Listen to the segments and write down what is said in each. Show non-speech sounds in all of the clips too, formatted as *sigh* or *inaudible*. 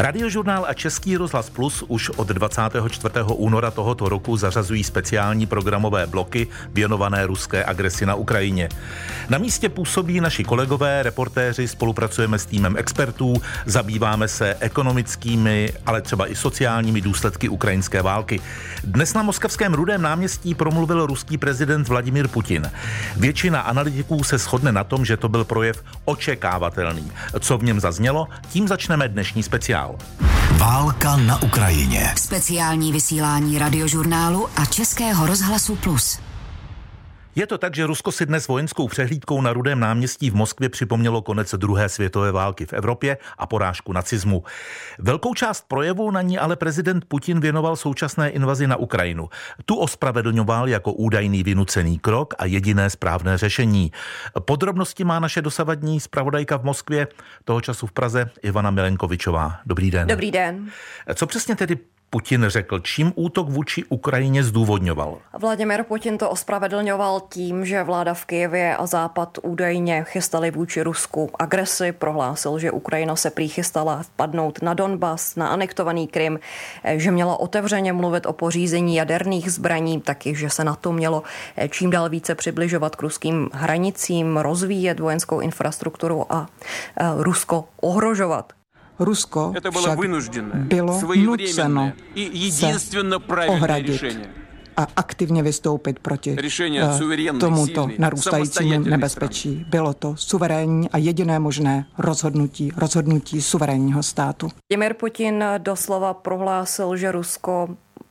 Radiožurnál a Český rozhlas Plus už od 24. února tohoto roku zařazují speciální programové bloky věnované ruské agresi na Ukrajině. Na místě působí naši kolegové, reportéři, spolupracujeme s týmem expertů, zabýváme se ekonomickými, ale třeba i sociálními důsledky ukrajinské války. Dnes na Moskevském rudém náměstí promluvil ruský prezident Vladimír Putin. Většina analytiků se shodne na tom, že to byl projev očekávatelný. Co v něm zaznělo, tím začneme dnešní speciál dál. Válka na Ukrajině. Speciální vysílání radiožurnálu a Českého rozhlasu Plus. Je to tak, že Rusko si dnes vojenskou přehlídkou na Rudém náměstí v Moskvě připomnělo konec druhé světové války v Evropě a porážku nacismu. Velkou část projevu na ní ale prezident Putin věnoval současné invazi na Ukrajinu. Tu ospravedlňoval jako údajný vynucený krok a jediné správné řešení. Podrobnosti má naše dosavadní zpravodajka v Moskvě, toho času v Praze, Ivana Milenkovičová. Dobrý den. Dobrý den. Co přesně tedy Putin řekl, čím útok vůči Ukrajině zdůvodňoval? Vladimir Putin to ospravedlňoval tím, že vláda v Kijevě a Západ údajně chystali vůči Rusku agresi. Prohlásil, že Ukrajina se prý chystala vpadnout na Donbas, na anektovaný Krym, že měla otevřeně mluvit o pořízení jaderných zbraní, taky, že se na to mělo čím dál více přibližovat k ruským hranicím, rozvíjet vojenskou infrastrukturu a Rusko ohrožovat. Rusko však bylo nuceno se ohradit a aktivně vystoupit proti uh, tomuto narůstajícímu nebezpečí. Bylo to suverénní a jediné možné rozhodnutí, rozhodnutí suverénního státu. Vladimir Putin doslova prohlásil, že Rusko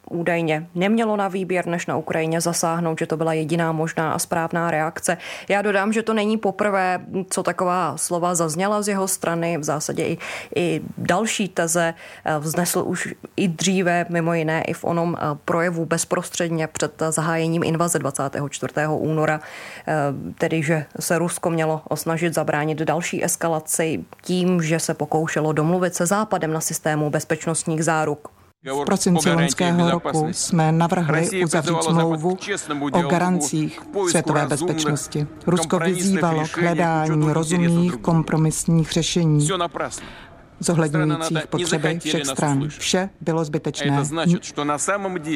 údajně nemělo na výběr, než na Ukrajině zasáhnout, že to byla jediná možná a správná reakce. Já dodám, že to není poprvé, co taková slova zazněla z jeho strany. V zásadě i, i další teze eh, vznesl už i dříve, mimo jiné i v onom eh, projevu bezprostředně před zahájením invaze 24. února, eh, tedy že se Rusko mělo osnažit zabránit další eskalaci tím, že se pokoušelo domluvit se Západem na systému bezpečnostních záruk. V prosinci loňského roku jsme navrhli uzavřít smlouvu o garancích světové bezpečnosti. Rusko vyzývalo k hledání rozumných kompromisních řešení zohledňujících potřeby všech stran. Vše bylo zbytečné.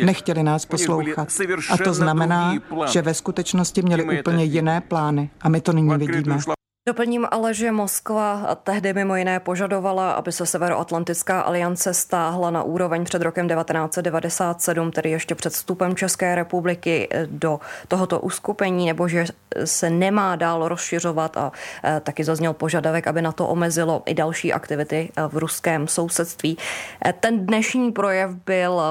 Nechtěli nás poslouchat. A to znamená, že ve skutečnosti měli úplně jiné plány. A my to nyní vidíme. Doplním ale, že Moskva tehdy mimo jiné požadovala, aby se Severoatlantická aliance stáhla na úroveň před rokem 1997, tedy ještě před vstupem České republiky do tohoto uskupení, nebo že se nemá dál rozšiřovat a e, taky zazněl požadavek, aby na to omezilo i další aktivity e, v ruském sousedství. Ten dnešní projev byl,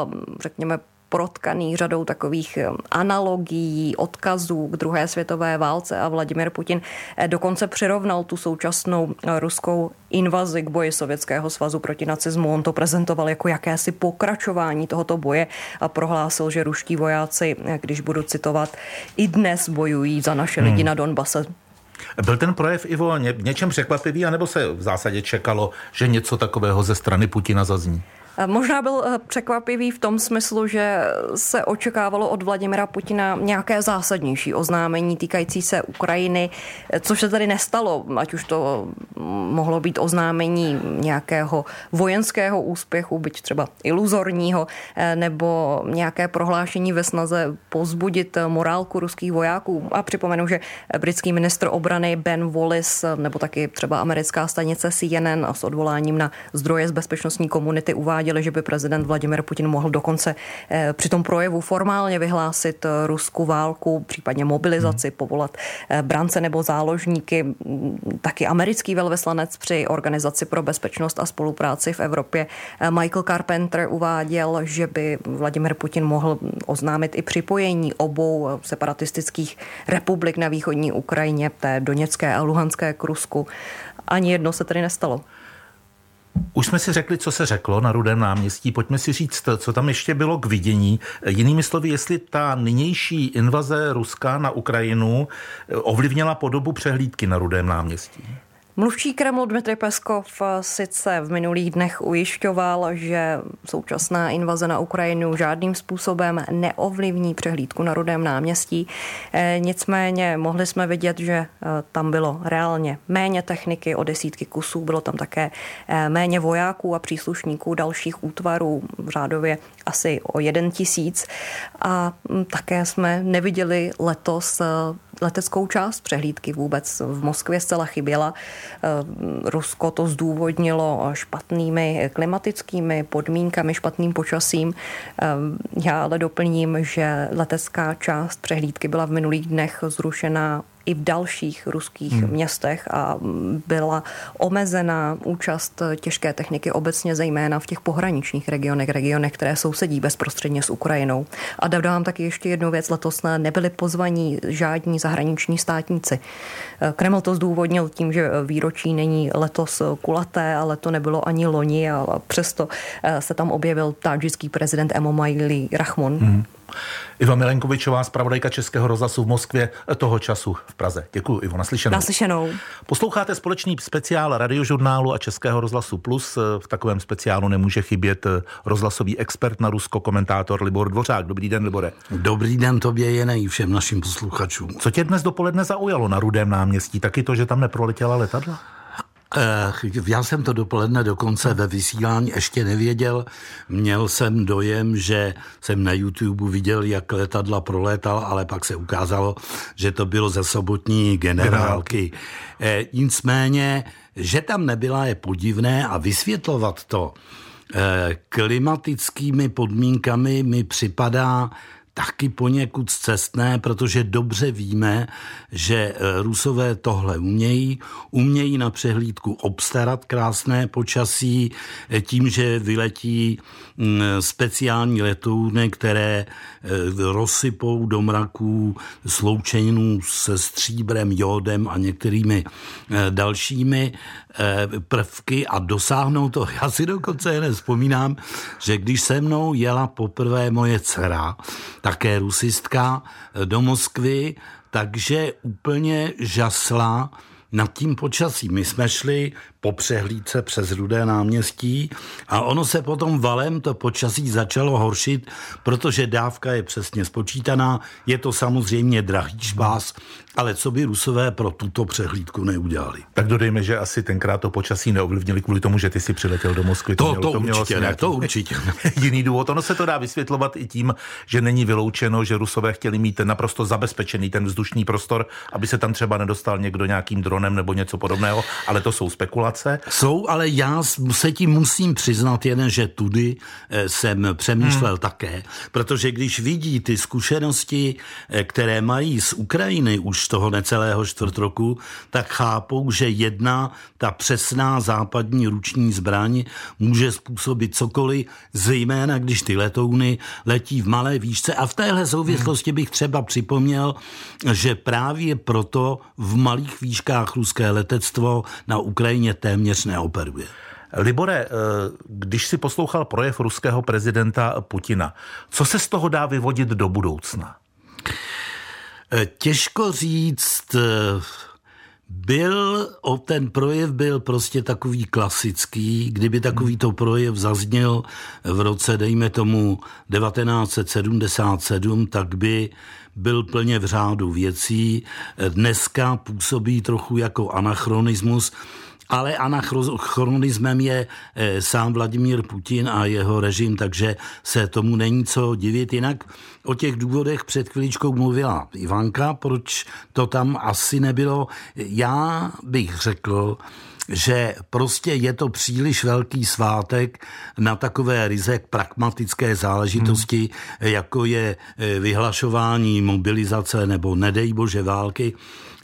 řekněme, protkaný řadou takových eh, analogií, odkazů k druhé světové válce a Vladimir Putin eh, dokonce přirovnal tu současnou eh, ruskou invazi k boji Sovětského svazu proti nacismu. On to prezentoval jako jakési pokračování tohoto boje a prohlásil, že ruští vojáci, když budu citovat, i dnes bojují za naše lidi hmm. na Donbase. Byl ten projev, Ivo, ně, něčem překvapivý, anebo se v zásadě čekalo, že něco takového ze strany Putina zazní? Možná byl eh, překvapivý v tom smyslu, že se očekávalo od Vladimira Putina nějaké zásadnější oznámení týkající se Ukrajiny, což se tady nestalo, ať už to mohlo být oznámení nějakého vojenského úspěchu, byť třeba iluzorního, eh, nebo nějaké prohlášení ve snaze pozbudit morálku ruských vojáků. A připomenu, že britský ministr obrany Ben Wallace, nebo taky třeba americká stanice CNN s odvoláním na zdroje z bezpečnostní komunity uváděl, uváděli, že by prezident Vladimir Putin mohl dokonce eh, při tom projevu formálně vyhlásit eh, Rusku válku, případně mobilizaci, hmm. povolat eh, brance nebo záložníky. Mm, taky americký velvyslanec při Organizaci pro bezpečnost a spolupráci v Evropě Michael Carpenter uváděl, že by Vladimir Putin mohl oznámit i připojení obou separatistických republik na východní Ukrajině, té Doněcké a Luhanské k Rusku. Ani jedno se tedy nestalo. Už jsme si řekli, co se řeklo na Rudém náměstí. Pojďme si říct, co tam ještě bylo k vidění. Jinými slovy, jestli ta nynější invaze Ruska na Ukrajinu ovlivnila podobu přehlídky na Rudém náměstí. Mluvčí Kremlu Dmitry Peskov sice v minulých dnech ujišťoval, že současná invaze na Ukrajinu žádným způsobem neovlivní přehlídku na Rudém náměstí. Eh, nicméně mohli jsme vidět, že eh, tam bylo reálně méně techniky o desítky kusů, bylo tam také eh, méně vojáků a příslušníků dalších útvarů, řádově asi o jeden tisíc. A také jsme neviděli letos leteckou část přehlídky vůbec v Moskvě zcela chyběla. Eh, Rusko to zdůvodnilo špatnými klimatickými podmínkami, špatným počasím. Eh, já ale doplním, že letecká část přehlídky byla v minulých dnech zrušena i v dalších ruských hmm. městech a byla omezená účast těžké techniky obecně zejména v těch pohraničních regionech, regionech, které sousedí bezprostředně s Ukrajinou. A dodám taky ještě jednu věc, letos nebyli pozvaní žádní zahraniční státníci. Kreml to zdůvodnil tím, že výročí není letos kulaté, ale to nebylo ani loni a přesto se tam objevil tádžický prezident Emomajli Rahmon. Hmm. Iva Milenkovičová, zpravodajka Českého rozhlasu v Moskvě toho času v Praze. Děkuji, Ivo, naslyšenou. Naslyšenou. Posloucháte společný speciál radiožurnálu a Českého rozhlasu Plus. V takovém speciálu nemůže chybět rozhlasový expert na Rusko, komentátor Libor Dvořák. Dobrý den, Libore. Dobrý den tobě je nej všem našim posluchačům. Co tě dnes dopoledne zaujalo na Rudém náměstí? Taky to, že tam neproletěla letadla? Eh, já jsem to dopoledne dokonce ve vysílání ještě nevěděl. Měl jsem dojem, že jsem na YouTube viděl, jak letadla prolétal, ale pak se ukázalo, že to bylo ze sobotní generálky. E, nicméně, že tam nebyla, je podivné a vysvětlovat to e, klimatickými podmínkami mi připadá taky poněkud cestné, protože dobře víme, že eh, Rusové tohle umějí. Umějí na přehlídku obstarat krásné počasí eh, tím, že vyletí speciální letouny, které eh, rozsypou do mraků sloučeninu se stříbrem, jodem a některými dalšími prvky a dosáhnou to. *laughs* Já si dokonce jen vzpomínám, že když se mnou jela poprvé moje dcera, také rusistka, eh, do Moskvy, takže úplně žasla nad tím počasím. My jsme šli po přehlídce přes Rudé náměstí a ono se potom valem to počasí začalo horšit, protože dávka je přesně spočítaná, je to samozřejmě drahý špás, ale co by Rusové pro tuto přehlídku neudělali? Tak dodejme, že asi tenkrát to počasí neovlivnili kvůli tomu, že ty si přiletěl do Moskvy. To, to, to, to určitě ne, to *laughs* určitě Jiný důvod. Ono se to dá vysvětlovat i tím, že není vyloučeno, že Rusové chtěli mít naprosto zabezpečený ten vzdušný prostor, aby se tam třeba nedostal někdo nějakým dronem nebo něco podobného, ale to jsou spekulace spekulace? Jsou, ale já se ti musím přiznat jeden, že tudy eh, jsem přemýšlel hmm. také, protože když vidí ty zkušenosti, eh, které mají z Ukrajiny už toho necelého čtvrt roku, tak chápou, že jedna, ta přesná západní ruční zbraň může způsobit cokoliv, zejména když ty letouny letí v malé výšce. A v téhle souvislosti bych třeba připomněl, že právě proto v malých výškách ruské letectvo na Ukrajině téměř neoperuje. Libore, eh, když si poslouchal projev ruského prezidenta Putina, co se z toho dá vyvodit do budoucna? Eh, těžko říct. Eh, byl, o ten projev byl prostě takový klasický. Kdyby takovýto projev zazněl v roce, dejme tomu, 1977, tak by byl plně v řádu věcí. Dneska působí trochu jako anachronismus, ale anachronismem je eh, sám Vladimír Putin a jeho režim, takže se tomu není co divit. Jinak o těch důvodech před chvíličkou mluvila Ivanka, proč to tam asi nebylo. Já bych řekl, že prostě je to příliš velký svátek na takové ryze pragmatické záležitosti, hmm. jako je eh, vyhlašování mobilizace nebo nedej bože války.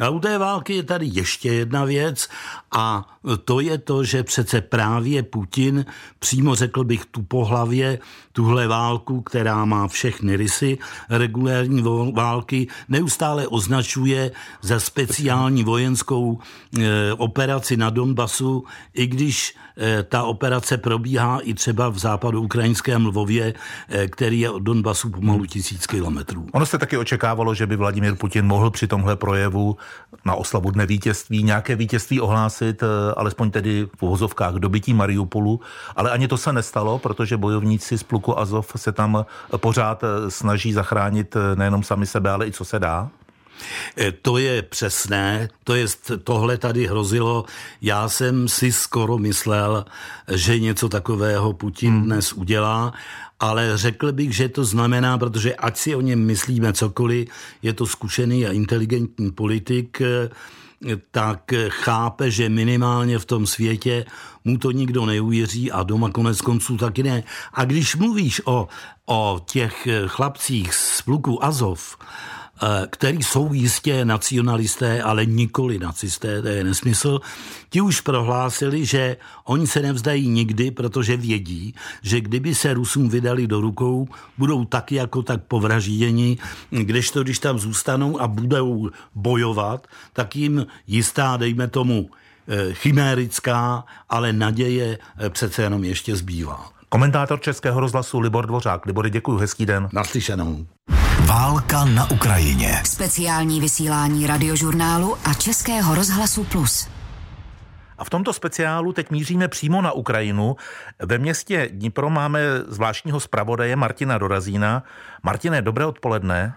A u té války je tady ještě jedna věc a to je to, že přece právě Putin, přímo řekl bych tu pohlavě, tuhle válku, která má všechny rysy regulérní války, neustále označuje za speciální vojenskou e, operaci na Donbasu Donbasu, i když eh, ta operace probíhá i třeba v západu ukrajinském Lvově, eh, který je od Donbasu pomalu tisíc kilometrů. Ono se taky očekávalo, že by Vladimír Putin mohl při tomhle projevu na oslavu dne vítězství nějaké vítězství ohlásit, alespoň tedy v uvozovkách dobytí Mariupolu, ale ani to se nestalo, protože bojovníci z pluku Azov se tam pořád snaží zachránit nejenom sami sebe, ale i co se dá. E, to je přesné, to je, tohle tady hrozilo. Já jsem si skoro myslel, že něco takového Putin hmm. dnes udělá, ale řekl bych, že to znamená, protože ať si o něm myslíme cokoliv, je to zkušený a inteligentní politik, e, tak chápe, že minimálně v tom světě mu to nikdo neuvěří a doma konec konců taky ne. A když mluvíš o, o těch chlapcích z pluku Azov, který jsou jistě nacionalisté, ale nikoli nacisté, to je nesmysl, ti už prohlásili, že oni se nevzdají nikdy, protože vědí, že kdyby se Rusům vydali do rukou, budou tak jako tak povražděni, kdežto když tam zůstanou a budou bojovat, tak jim jistá, dejme tomu, eh, chimérická, ale naděje eh, přece jenom ještě zbývá. Komentátor Českého rozhlasu Libor Dvořák. Libor, děkuji, hezký den. Naslyšenou. Válka na Ukrajině. Speciální vysílání radiožurnálu a Českého rozhlasu Plus. A v tomto speciálu teď míříme přímo na Ukrajinu. Ve městě Dnipro máme zvláštního zpravodaje Martina Dorazína. Martine, dobré odpoledne.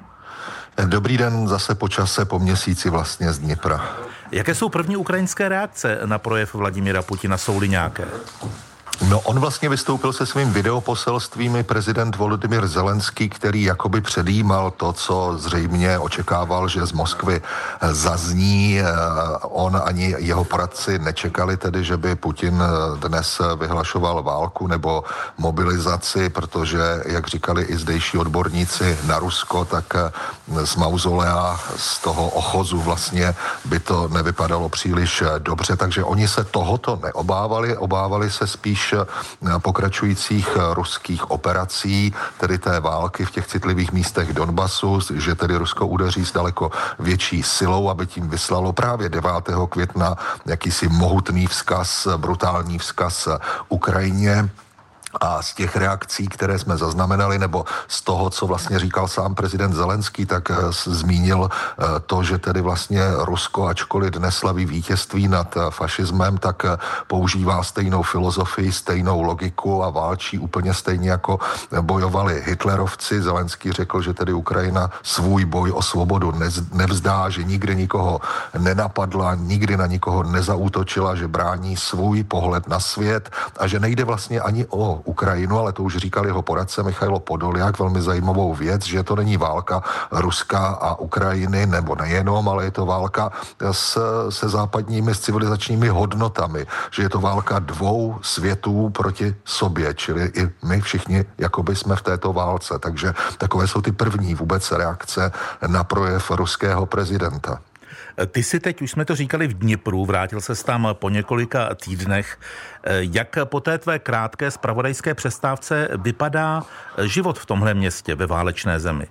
Dobrý den, zase po čase, po měsíci vlastně z Dnipra. Jaké jsou první ukrajinské reakce na projev Vladimíra Putina? Jsou-li nějaké? No on vlastně vystoupil se svým videoposelstvím prezident Volodymyr Zelenský, který jakoby předjímal to, co zřejmě očekával, že z Moskvy eh, zazní. Eh, on ani jeho poradci nečekali tedy, že by Putin eh, dnes vyhlašoval válku nebo mobilizaci, protože, jak říkali i zdejší odborníci na Rusko, tak z mauzolea, z toho ochozu vlastně by to nevypadalo příliš dobře, takže oni se tohoto neobávali, obávali se spíš Eh, pokračujících eh, ruských operací, tedy té války v těch citlivých místech Donbasu, že tedy Rusko udeří s daleko větší silou, aby tím vyslalo právě 9. května jakýsi mohutný vzkaz, brutální vzkaz Ukrajině a z těch reakcí, které jsme zaznamenali, nebo z toho, co vlastně říkal sám prezident Zelenský, tak eh, zmínil eh, to, že tedy vlastně Rusko, ačkoliv dnes slaví vítězství nad eh, fašismem, tak používá stejnou filozofii, stejnou logiku a válčí úplně stejně jako bojovali hitlerovci. Zelenský řekl, že tedy Ukrajina svůj boj o svobodu nevzdá, že nikdy nikoho nenapadla, nikdy na nikoho nezautočila, že brání svůj pohled na svět a že nejde vlastně ani o Ukrajinu, ale to už říkal jeho poradce Michailo Podoliak, velmi zajímavou věc, že to není válka Ruska a Ukrajiny, nebo nejenom, ale je to válka s, se západními, s civilizačními hodnotami, že je to válka dvou světů proti sobě, čili i my všichni jakoby jsme v této válce. Takže takové jsou ty první vůbec reakce na projev ruského prezidenta. Ty si teď, už jsme to říkali v Dnipru, vrátil se tam po několika týdnech. Jak po té tvé krátké spravodajské přestávce vypadá život v tomhle městě ve válečné zemi?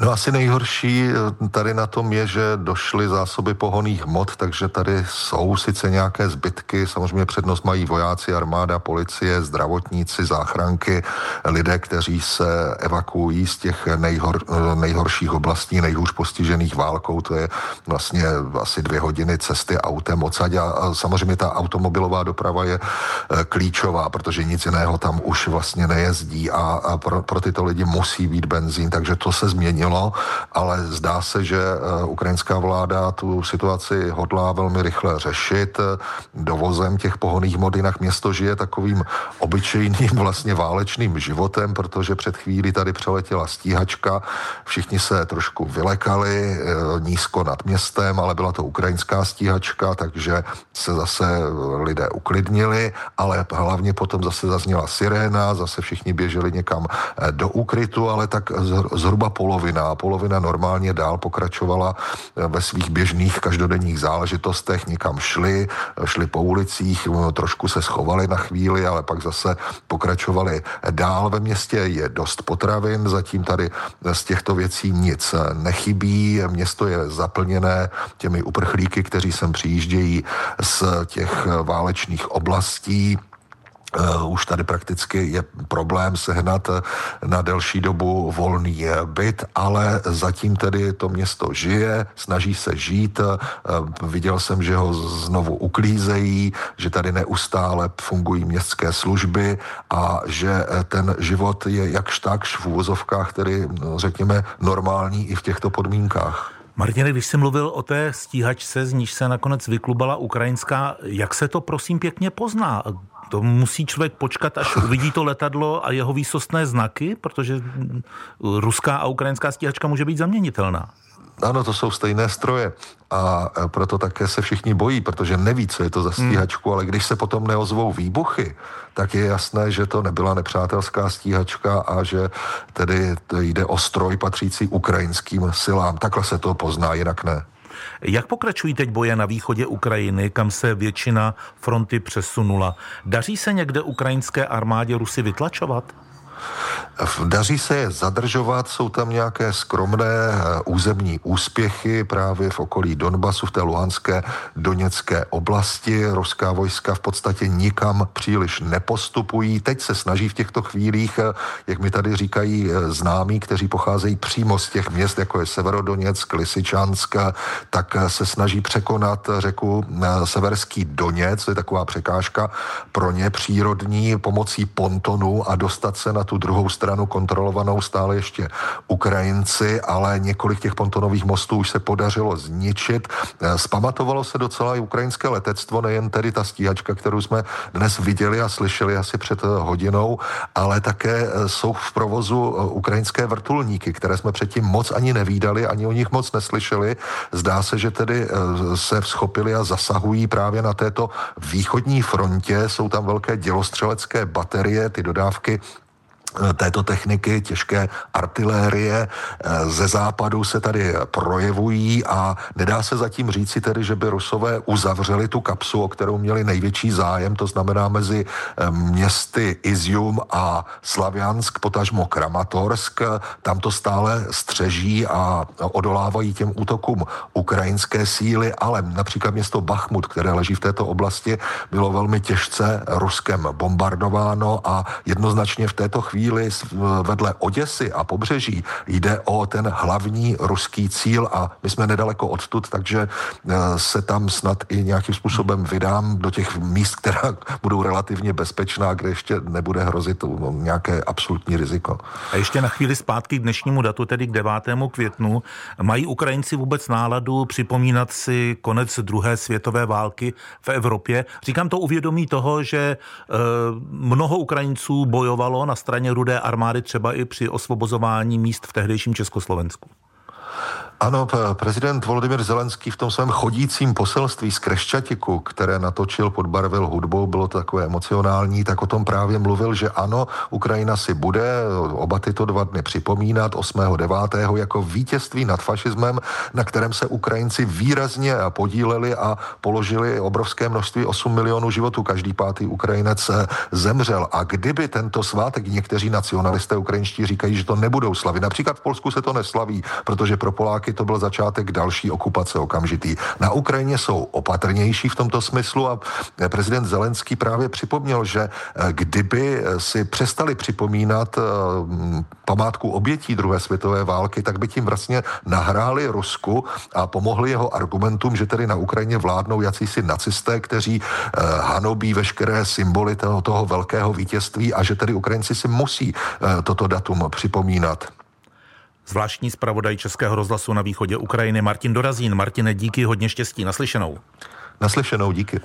No asi nejhorší eh, tady na tom je, že došly zásoby pohoných hmot, takže tady jsou sice nějaké zbytky, samozřejmě přednost mají vojáci, armáda, policie, zdravotníci, záchranky, lidé, kteří se evakuují z těch nejhor, eh, nejhorších oblastí, nejhůř postižených válkou, to je vlastně asi dvě hodiny cesty autem odsaď a samozřejmě ta automobilová doprava je eh, klíčová, protože nic jiného tam už vlastně nejezdí. A, a pro, pro tyto lidi musí být benzín, takže to se změnilo, ale zdá se, že eh, ukrajinská vláda tu situaci hodlá velmi rychle řešit. Eh, dovozem těch pohoných mod, jinak město žije takovým obyčejným *laughs* vlastně válečným životem, protože před chvíli tady přeletěla stíhačka, všichni se trošku vylekali eh, nízko nad městem, ale byla to ukrajinská stíhačka, takže se zase lidé uklidnili, ale hlavně potom zase zazněla siréna, zase všichni běželi někam do úkrytu, ale tak zhruba polovina. Polovina normálně dál pokračovala ve svých běžných každodenních záležitostech, někam šli, šli po ulicích, trošku se schovali na chvíli, ale pak zase pokračovali dál. Ve městě je dost potravin, zatím tady z těchto věcí nic nechybí. Město je zaplněné těmi uprchlíky, kteří sem přijíždějí z těch válečných oblastí. Uh, už tady prakticky je problém sehnat eh, na delší dobu volný eh, byt, ale zatím tedy to město žije, snaží se žít. Uh, viděl jsem, že ho znovu uklízejí, že tady neustále fungují městské služby a že ten život je jakž takž v úvozovkách, tedy no, řekněme normální i v těchto podmínkách. Martine, když jsi mluvil o té stíhačce, z níž se nakonec vyklubala ukrajinská, jak se to prosím pěkně pozná? To musí člověk počkat, až uvidí to letadlo a jeho výsostné znaky, protože ruská a ukrajinská stíhačka může být zaměnitelná. Ano, to jsou stejné stroje a e, proto také se všichni bojí, protože neví, co je to za hmm. stíhačku, hmm. ale když se potom neozvou výbuchy, tak je jasné, že to nebyla nepřátelská stíhačka a že tedy jde o stroj patřící ukrajinským silám. Takhle se to pozná, jinak ne. Jak pokračují teď boje na východě Ukrajiny, kam se většina fronty přesunula? Daří se někde ukrajinské armádě Rusy vytlačovat? Daří se je zadržovat, jsou tam nějaké skromné eh, územní úspěchy právě v okolí Donbasu, v té luhanské doněcké oblasti. Ruská vojska v podstatě nikam příliš nepostupují. Teď se snaží v těchto chvílích, eh, jak mi tady říkají eh, známí, kteří pocházejí přímo z těch měst, jako je Severodoněck, Lisičansk, tak se snaží překonat řeku Severský Doněc, to je taková překážka pro ně přírodní, pomocí pontonu a dostat se na tu druhou stranu kontrolovanou stále ještě Ukrajinci, ale několik těch pontonových mostů už se podařilo zničit. Spamatovalo se docela i ukrajinské letectvo, nejen tedy ta stíhačka, kterou jsme dnes viděli a slyšeli asi před hodinou, ale také jsou v provozu ukrajinské vrtulníky, které jsme předtím moc ani nevídali, ani o nich moc neslyšeli. Zdá se, že tedy eh, se vzchopili a zasahují právě na této východní frontě. Jsou tam velké dělostřelecké baterie, ty dodávky této techniky, těžké artilérie eh, ze západu se tady projevují a nedá se zatím říci tedy, že by Rusové uzavřeli tu kapsu, o kterou měli největší zájem, to znamená mezi eh, městy Izium a Slaviansk, potažmo Kramatorsk. Tam to stále střeží a odolávají těm útokům ukrajinské síly, ale například město Bachmut, které leží v této oblasti, bylo velmi těžce Ruskem bombardováno a jednoznačně v této chvíli chvíli vedle Oděsy a pobřeží jde o ten hlavní ruský cíl a my jsme nedaleko odtud, takže eh, se tam snad i nějakým způsobem vydám do těch míst, která *laughs* budou relativně bezpečná, kde ještě nebude hrozit no, nějaké absolutní riziko. A ještě na chvíli zpátky k dnešnímu datu, tedy k 9. květnu, mají Ukrajinci vůbec náladu připomínat si konec druhé světové války v Evropě? Říkám to uvědomí toho, že e, mnoho Ukrajinců bojovalo na straně rudé armády třeba i při osvobozování míst v tehdejším Československu. Ano, prezident Volodymyr Zelenský v tom svém chodícím poselství z Kreščatiku, které natočil, podbarvil hudbou, bylo to takové emocionální, tak o tom právě mluvil, že ano, Ukrajina si bude oba tyto dva dny připomínat 8.9. jako vítězství nad fašismem, na kterém se Ukrajinci výrazně podíleli a položili obrovské množství 8 milionů životů. Každý pátý Ukrajinec zemřel. A kdyby tento svátek někteří nacionalisté ukrajinští říkají, že to nebudou slavit, například v Polsku se to neslaví, protože pro Poláky taky to byl začátek další okupace okamžitý. Na Ukrajině jsou opatrnější v tomto smyslu a prezident Zelenský právě připomněl, že eh, kdyby eh, si přestali připomínat eh, památku obětí druhé světové války, tak by tím vlastně nahráli Rusku a pomohli jeho argumentům, že tedy na Ukrajině vládnou jacísi nacisté, kteří hanobí veškeré symboly toho, toho velkého vítězství a že tedy Ukrajinci si musí toto datum připomínat. Zvláštní zpravodaj Českého rozhlasu na východě Ukrajiny Martin Dorazín. Martine, díky, hodně štěstí. Naslyšenou. Naslyšenou, díky.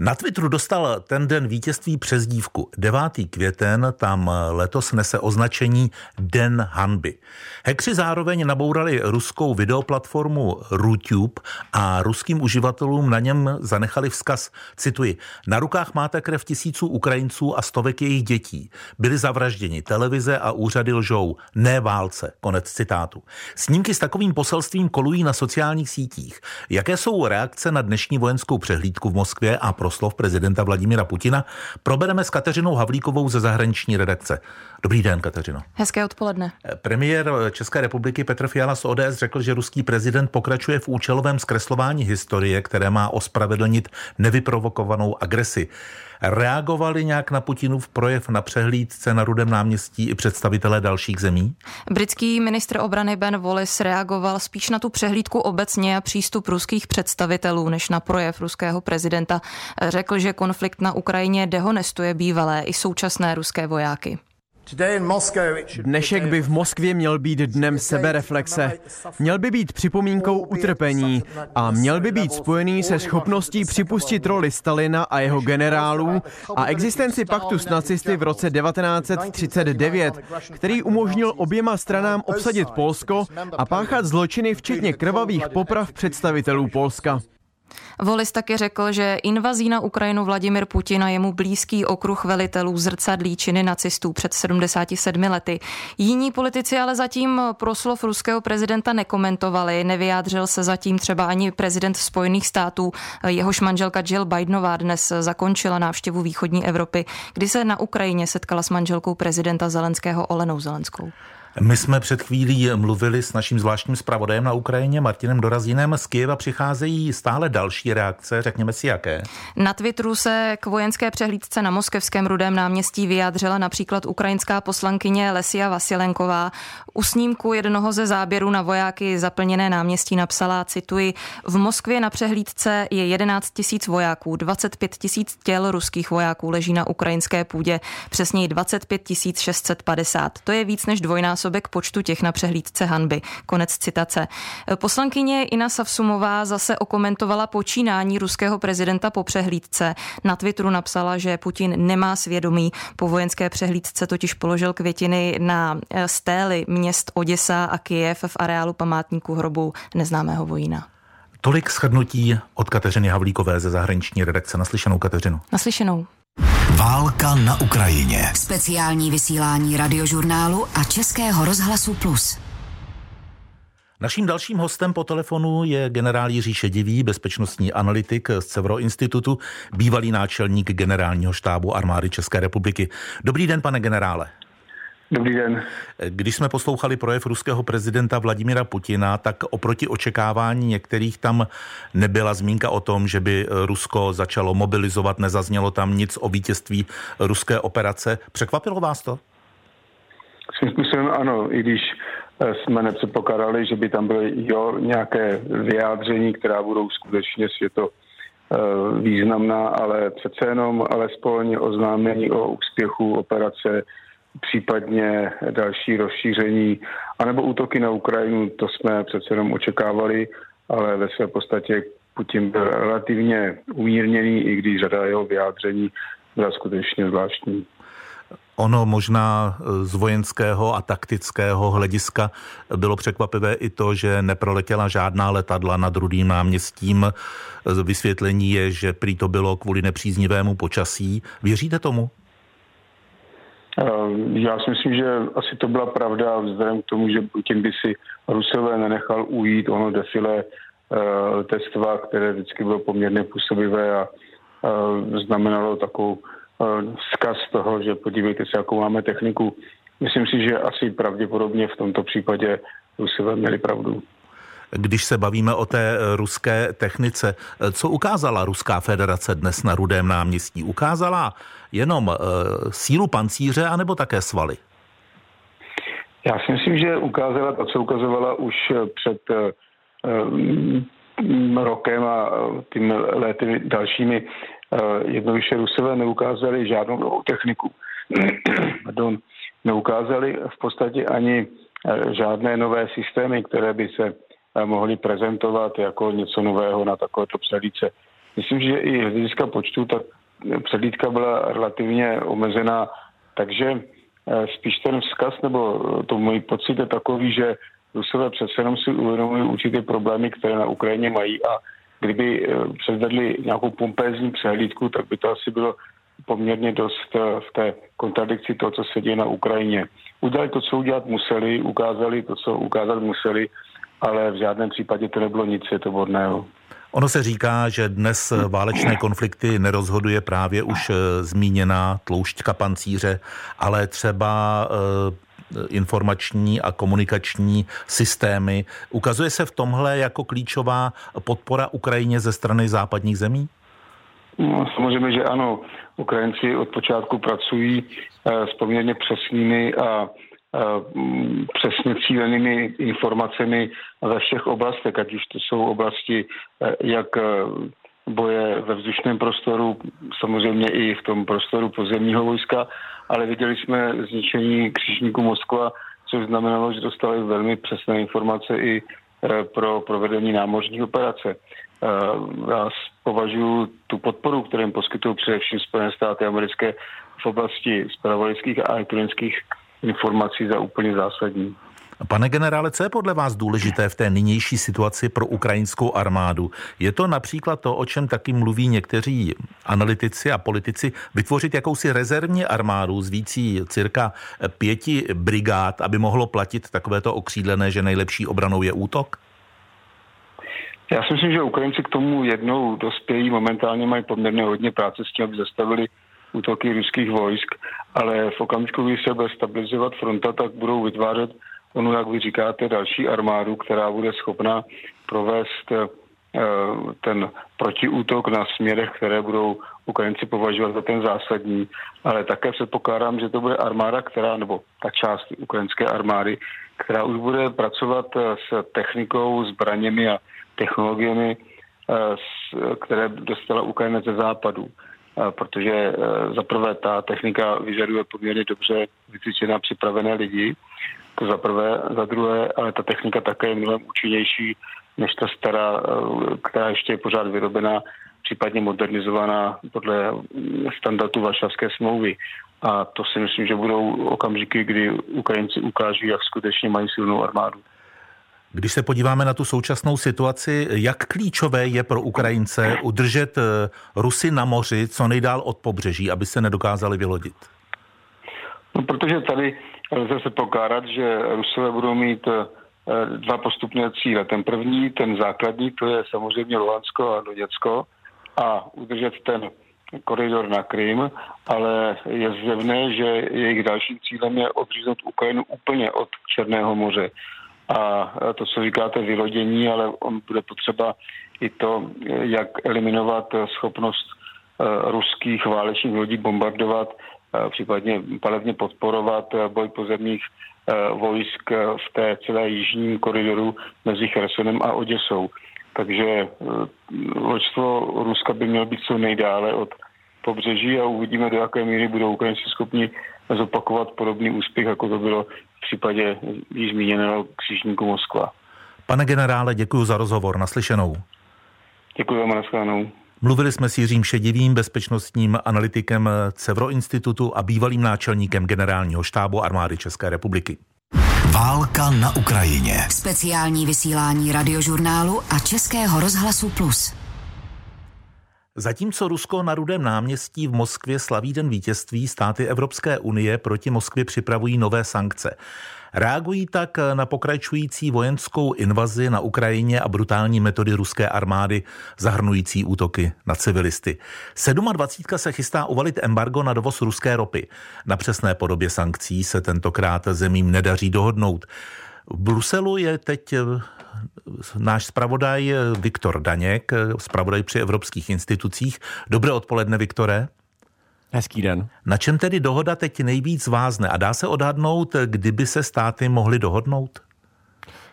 Na Twitteru dostal ten den vítězství přes dívku. 9. květen tam letos nese označení Den hanby. Hekři zároveň nabourali ruskou videoplatformu RuTube a ruským uživatelům na něm zanechali vzkaz, cituji, na rukách máte krev tisíců Ukrajinců a stovek jejich dětí. Byli zavražděni, televize a úřady lžou, ne válce, konec citátu. Snímky s takovým poselstvím kolují na sociálních sítích. Jaké jsou reakce na dnešní vojenskou přehlídku v Moskvě a proslov prezidenta Vladimira Putina, probereme s Kateřinou Havlíkovou ze zahraniční redakce. Dobrý den, Kateřino. Hezké odpoledne. Premiér České republiky Petr Fiala z ODS řekl, že ruský prezident pokračuje v účelovém zkreslování historie, které má ospravedlnit nevyprovokovanou agresi. Reagovali nějak na Putinův projev na přehlídce na Rudém náměstí i představitelé dalších zemí? Britský ministr obrany Ben Wallace reagoval spíš na tu přehlídku obecně a přístup ruských představitelů, než na projev ruského prezidenta. Řekl, že konflikt na Ukrajině dehonestuje bývalé i současné ruské vojáky. Dnešek by v Moskvě měl být dnem sebereflexe. Měl by být připomínkou utrpení a měl by být spojený se schopností připustit roli Stalina a jeho generálů a existenci paktu s nacisty v roce 1939, který umožnil oběma stranám obsadit Polsko a páchat zločiny včetně krvavých poprav představitelů Polska. Volis taky řekl, že invazí na Ukrajinu Vladimir Putin a jemu blízký okruh velitelů zrcadlí činy nacistů před 77 lety. Jiní politici ale zatím proslov ruského prezidenta nekomentovali. Nevyjádřil se zatím třeba ani prezident Spojených států. Jehož manželka Jill Bidenová dnes zakončila návštěvu východní Evropy, kdy se na Ukrajině setkala s manželkou prezidenta Zelenského Olenou Zelenskou. My jsme před chvílí mluvili s naším zvláštním zpravodajem na Ukrajině, Martinem Dorazínem. Z Kyjeva přicházejí stále další reakce, řekněme si jaké. Na Twitteru se k vojenské přehlídce na Moskevském rudém náměstí vyjádřila například ukrajinská poslankyně Lesia Vasilenková. U snímku jednoho ze záběrů na vojáky zaplněné náměstí napsala, cituji, v Moskvě na přehlídce je 11 tisíc vojáků, 25 tisíc těl ruských vojáků leží na ukrajinské půdě, přesněji 25 650. To je víc než dvojnásobek počtu těch na přehlídce hanby. Konec citace. Poslankyně Ina Savsumová zase okomentovala počínání ruského prezidenta po přehlídce. Na Twitteru napsala, že Putin nemá svědomí. Po vojenské přehlídce totiž položil květiny na eh, stély měst Oděsa a Kijev v areálu památníku hrobu neznámého vojína. Tolik shrnutí od Kateřiny Havlíkové ze zahraniční redakce. Naslyšenou Kateřinu. Naslyšenou. Válka na Ukrajině. Speciální vysílání radiožurnálu a Českého rozhlasu Plus. Naším dalším hostem po telefonu je generál Jiří Šedivý, bezpečnostní analytik z Cevro institutu, bývalý náčelník generálního štábu armády České republiky. Dobrý den, pane generále. Dobrý den. Když jsme poslouchali projev ruského prezidenta Vladimira Putina, tak oproti očekávání některých tam nebyla zmínka o tom, že by Rusko začalo mobilizovat, nezaznělo tam nic o vítězství ruské operace. Překvapilo vás to? Svým způsobem ano, i když eh, jsme nepředpokládali, že by tam byly jo, nějaké vyjádření, která budou skutečně světo eh, významná, ale přece jenom alespoň oznámení o úspěchu operace případně další rozšíření, anebo útoky na Ukrajinu, to jsme přece jenom očekávali, ale ve své podstatě Putin byl relativně umírněný, i když řada jeho vyjádření byla skutečně zvláštní. Ono možná z vojenského a taktického hlediska bylo překvapivé i to, že neproletěla žádná letadla nad Rudým náměstím. Vysvětlení je, že prý to bylo kvůli nepříznivému počasí. Věříte tomu? Ehm, já si myslím, že asi to byla pravda vzhledem k tomu, že Putin by si Rusové nenechal ujít ono defile uh, testva, které vždycky bylo poměrně působivé a uh, znamenalo takovou uh, zkaz toho, že podívejte se, jakou máme techniku. Myslím si, že asi pravděpodobně v tomto případě Rusové měli pravdu. Když se bavíme o té ruské technice, co ukázala Ruská federace dnes na Rudém náměstí? Ukázala jenom uh, sílu pancíře anebo také svaly? Já si myslím, že ukázala to, co ukazovala už před uh, rokem a tím lety dalšími. Jednoduše Rusové neukázali žádnou novou techniku. *clears throat* Pardon, neukázali v podstatě ani žádné nové systémy, které by se mohly prezentovat jako něco nového na takovéto přelíce. myslím, že i z hlediska počtu ta předlídka byla relativně omezená, takže spíš ten vzkaz nebo to můj pocit je takový, že Rusové přece jenom si uvědomují určité problémy, které na Ukrajině mají a kdyby předvedli nějakou pompézní přehlídku, tak by to asi bylo poměrně dost v té kontradikci toho, co se děje na Ukrajině. Udělali to, co udělat museli, ukázali to, co ukázat museli, ale v žádném případě to nebylo nic světoborného. Ono se říká, že dnes válečné konflikty nerozhoduje právě už eh, zmíněná tloušťka pancíře, ale třeba eh, informační a komunikační systémy. Ukazuje se v tomhle jako klíčová podpora Ukrajině ze strany západních zemí? No, samozřejmě, že ano. Ukrajinci od počátku pracují eh, s poměrně přesnými a přesně cílenými informacemi ve všech oblastech, ať už to jsou oblasti eh, jak eh, boje ve vzdušném prostoru, samozřejmě i v tom prostoru pozemního vojska, ale viděli jsme zničení křižníku Moskva, což znamenalo, že dostali velmi přesné informace i pro provedení námořní operace. Já považuji tu podporu, kterou jim poskytují především Spojené státy americké v oblasti spravodajských a elektronických informací za úplně zásadní. Pane generále, co je podle vás důležité v té nynější situaci pro ukrajinskou armádu? Je to například to, o čem taky mluví někteří analytici a politici, vytvořit jakousi rezervní armádu z vící cirka pěti brigád, aby mohlo platit takovéto okřídlené, že nejlepší obranou je útok? Já si myslím, že Ukrajinci k tomu jednou dospějí. Momentálně mají poměrně hodně práce s tím, aby zastavili útoky ruských vojsk, ale v okamžiku, kdy se bude stabilizovat fronta, tak budou vytvářet onu, jak vy říkáte, další armádu, která bude schopna provést eh, ten protiútok na směrech, které budou Ukrajinci považovat za ten zásadní, ale také předpokládám, že to bude armáda, která, nebo ta část ukrajinské armády, která už bude pracovat eh, s technikou, zbraněmi a technologiemi, eh, které dostala Ukrajina ze západu. Eh, protože eh, za prvé ta technika vyžaduje poměrně dobře vycvičené připravené lidi, to za prvé, za druhé, ale ta technika také je mnohem účinnější než ta stará, která ještě je pořád vyrobená, případně modernizovaná podle standardu Varšavské smlouvy. A to si myslím, že budou okamžiky, kdy Ukrajinci ukáží, jak skutečně mají silnou armádu. Když se podíváme na tu současnou situaci, jak klíčové je pro Ukrajince udržet eh, Rusy na moři co nejdál od pobřeží, aby se nedokázali vylodit? No, protože tady lze se pokládat, že Rusové budou mít eh, dva postupné cíle. Ten první, ten základní, to je samozřejmě Luhansko a Doněcko a udržet ten koridor na Krym, ale je zjevné, že jejich dalším cílem je odříznout Ukrajinu úplně od Černého moře a to, co říkáte, vylodění, ale on bude potřeba i to, jak eliminovat schopnost eh, ruských válečných lodí bombardovat, eh, případně palevně podporovat eh, boj pozemních vojsk v té celé jižním koridoru mezi Chersonem a Oděsou. Takže loďstvo Ruska by mělo být co nejdále od pobřeží a uvidíme, do jaké míry budou Ukrajinci schopni zopakovat podobný úspěch, jako to bylo v případě již zmíněného křižníku Moskva. Pane generále, děkuji za rozhovor. Naslyšenou. Děkuji vám, naschledanou. Mluvili jsme s Jiřím Šedivým, bezpečnostním analytikem Cevro institutu a bývalým náčelníkem generálního štábu armády České republiky. Válka na Ukrajině. Speciální vysílání radiožurnálu a Českého rozhlasu Plus. Zatímco Rusko na Rudém náměstí v Moskvě slaví den vítězství, státy Evropské unie proti Moskvě připravují nové sankce. Reagují tak na pokračující vojenskou invazi na Ukrajině a brutální metody ruské armády zahrnující útoky na civilisty. 27. se chystá uvalit embargo na dovoz ruské ropy. Na přesné podobě sankcí se tentokrát zemím nedaří dohodnout. V Bruselu je teď náš zpravodaj Viktor Daněk, zpravodaj při evropských institucích. Dobré odpoledne, Viktore. Hezký den. Na čem tedy dohoda teď nejvíc vázne a dá se odhadnout, kdyby se státy mohly dohodnout?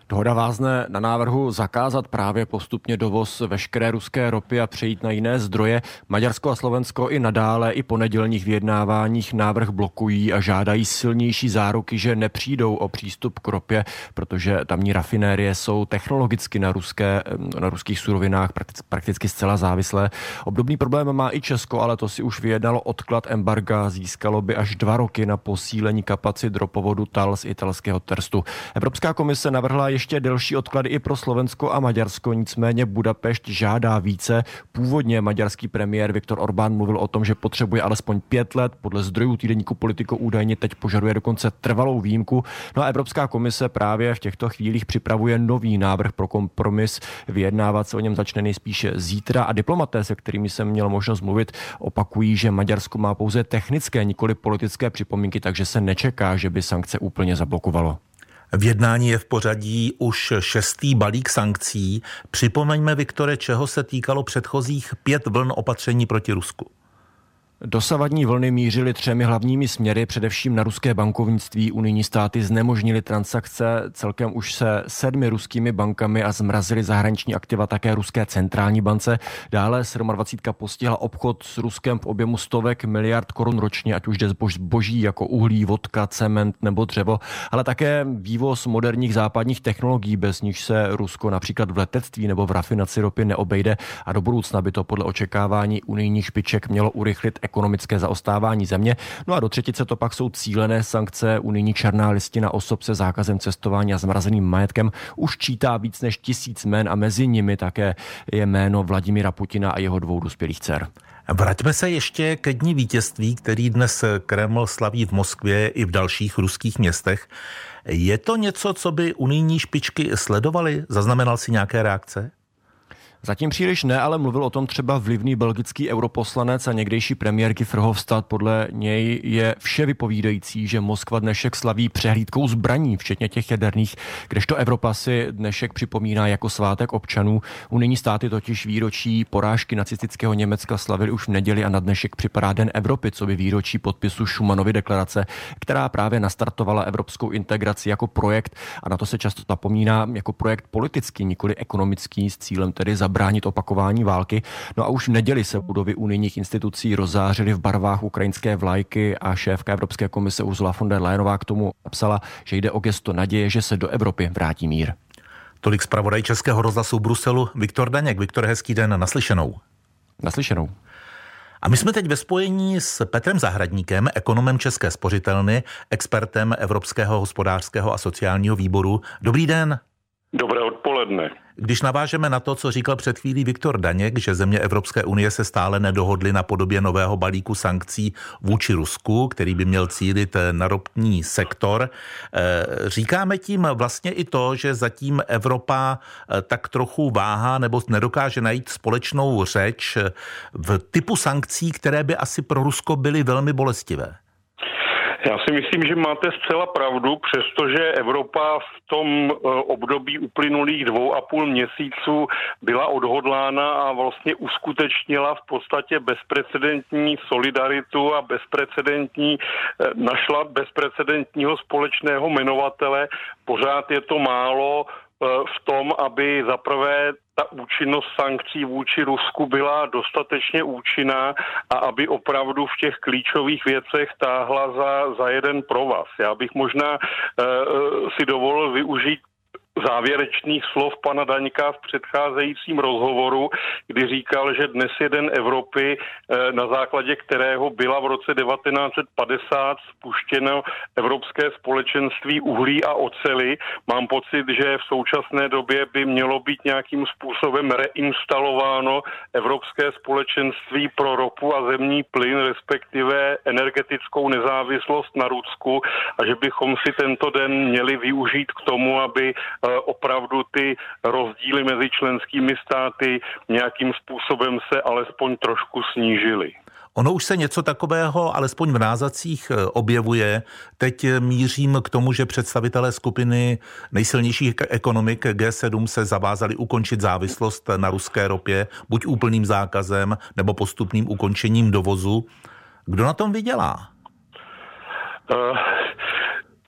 Dohoda vázne na návrhu zakázat právě postupně dovoz veškeré ruské ropy a přejít na jiné zdroje. Maďarsko a Slovensko i nadále i po nedělních vyjednáváních návrh blokují a žádají silnější záruky, že nepřijdou o přístup k ropě, protože tamní rafinérie jsou technologicky na, ruské, na ruských surovinách prakticky zcela závislé. Obdobný problém má i Česko, ale to si už vyjednalo odklad embarga. Získalo by až dva roky na posílení kapacit ropovodu TAL z italského Terstu. Evropská komise navrhla ještě delší odklady i pro Slovensko a Maďarsko, nicméně Budapešť žádá více. Původně maďarský premiér Viktor Orbán mluvil o tom, že potřebuje alespoň pět let. Podle zdrojů týdeníku politiko údajně teď požaduje dokonce trvalou výjimku. No a Evropská komise právě v těchto chvílích připravuje nový návrh pro kompromis. Vyjednávat se o něm začne nejspíše zítra a diplomaté, se kterými jsem měl možnost mluvit, opakují, že Maďarsko má pouze technické, nikoli politické připomínky, takže se nečeká, že by sankce úplně zablokovalo. V jednání je v pořadí už šestý balík sankcí. Připomeňme, Viktore, čeho se týkalo předchozích pět vln opatření proti Rusku. Dosavadní vlny mířily třemi hlavními směry, především na ruské bankovnictví. Unijní státy znemožnili transakce celkem už se sedmi ruskými bankami a zmrazili zahraniční aktiva také ruské centrální bance. Dále 27. postihla obchod s Ruskem v objemu stovek miliard korun ročně, ať už jde zboží jako uhlí, vodka, cement nebo dřevo, ale také vývoz moderních západních technologií, bez nich se Rusko například v letectví nebo v rafinaci ropy neobejde a do budoucna by to podle očekávání unijních špiček mělo urychlit ekonomické zaostávání země. No a do třetice to pak jsou cílené sankce. Unijní černá listina osob se zákazem cestování a zmrazeným majetkem už čítá víc než tisíc jmén a mezi nimi také je jméno Vladimira Putina a jeho dvou dospělých dcer. Vraťme se ještě ke dní vítězství, který dnes Kreml slaví v Moskvě i v dalších ruských městech. Je to něco, co by unijní špičky sledovali? Zaznamenal si nějaké reakce? Zatím příliš ne, ale mluvil o tom třeba vlivný belgický europoslanec a někdejší premiér Gifrhovstad. Podle něj je vše vypovídající, že Moskva dnešek slaví přehlídkou zbraní, včetně těch jaderných, kdežto Evropa si dnešek připomíná jako svátek občanů. Unijní státy totiž výročí porážky nacistického Německa slavili už v neděli a na dnešek připadá Den Evropy, co by výročí podpisu Schumannovy deklarace, která právě nastartovala evropskou integraci jako projekt a na to se často zapomíná jako projekt politický, nikoli ekonomický s cílem tedy za zabránit opakování války. No a už v neděli se budovy unijních institucí rozářily v barvách ukrajinské vlajky a šéfka Evropské komise Ursula von der Leyenová k tomu napsala, že jde o gesto naděje, že se do Evropy vrátí mír. Tolik zpravodaj Českého rozhlasu Bruselu Viktor Daněk. Viktor, hezký den, naslyšenou. Naslyšenou. A my jsme teď ve spojení s Petrem Zahradníkem, ekonomem České spořitelny, expertem Evropského hospodářského a sociálního výboru. Dobrý den. Dobré odpoledne. Když navážeme na to, co říkal před chvílí Viktor Daněk, že země Evropské unie se stále nedohodly na podobě nového balíku sankcí vůči Rusku, který by měl cílit na ropní sektor, eh, říkáme tím vlastně i to, že zatím Evropa eh, tak trochu váhá nebo nedokáže najít společnou řeč v typu sankcí, které by asi pro Rusko byly velmi bolestivé. Já si myslím, že máte zcela pravdu, přestože Evropa v tom eh, období uplynulých dvou a půl měsíců byla odhodlána a vlastně uskutečnila v podstatě bezprecedentní solidaritu a bezprecedentní, eh, našla bezprecedentního společného jmenovatele. Pořád je to málo, v tom, aby zaprvé ta účinnost sankcí vůči Rusku byla dostatečně účinná a aby opravdu v těch klíčových věcech táhla za, za jeden provaz. Já bych možná uh, si dovolil využít závěrečných slov pana Daňka v předcházejícím rozhovoru, kdy říkal, že dnes je den Evropy, eh, na základě kterého byla v roce 1950 spuštěno Evropské společenství uhlí a ocely. Mám pocit, že v současné době by mělo být nějakým způsobem reinstalováno Evropské společenství pro ropu a zemní plyn, respektive energetickou nezávislost na Rusku a že bychom si tento den měli využít k tomu, aby opravdu ty rozdíly mezi členskými státy nějakým způsobem se alespoň trošku snížily. Ono už se něco takového, alespoň v názacích, e, objevuje. Teď mířím k tomu, že představitelé skupiny nejsilnějších ekonomik G7 se zavázali ukončit závislost na ruské ropě, buď úplným zákazem nebo postupným ukončením dovozu. Kdo na tom vydělá? Uh,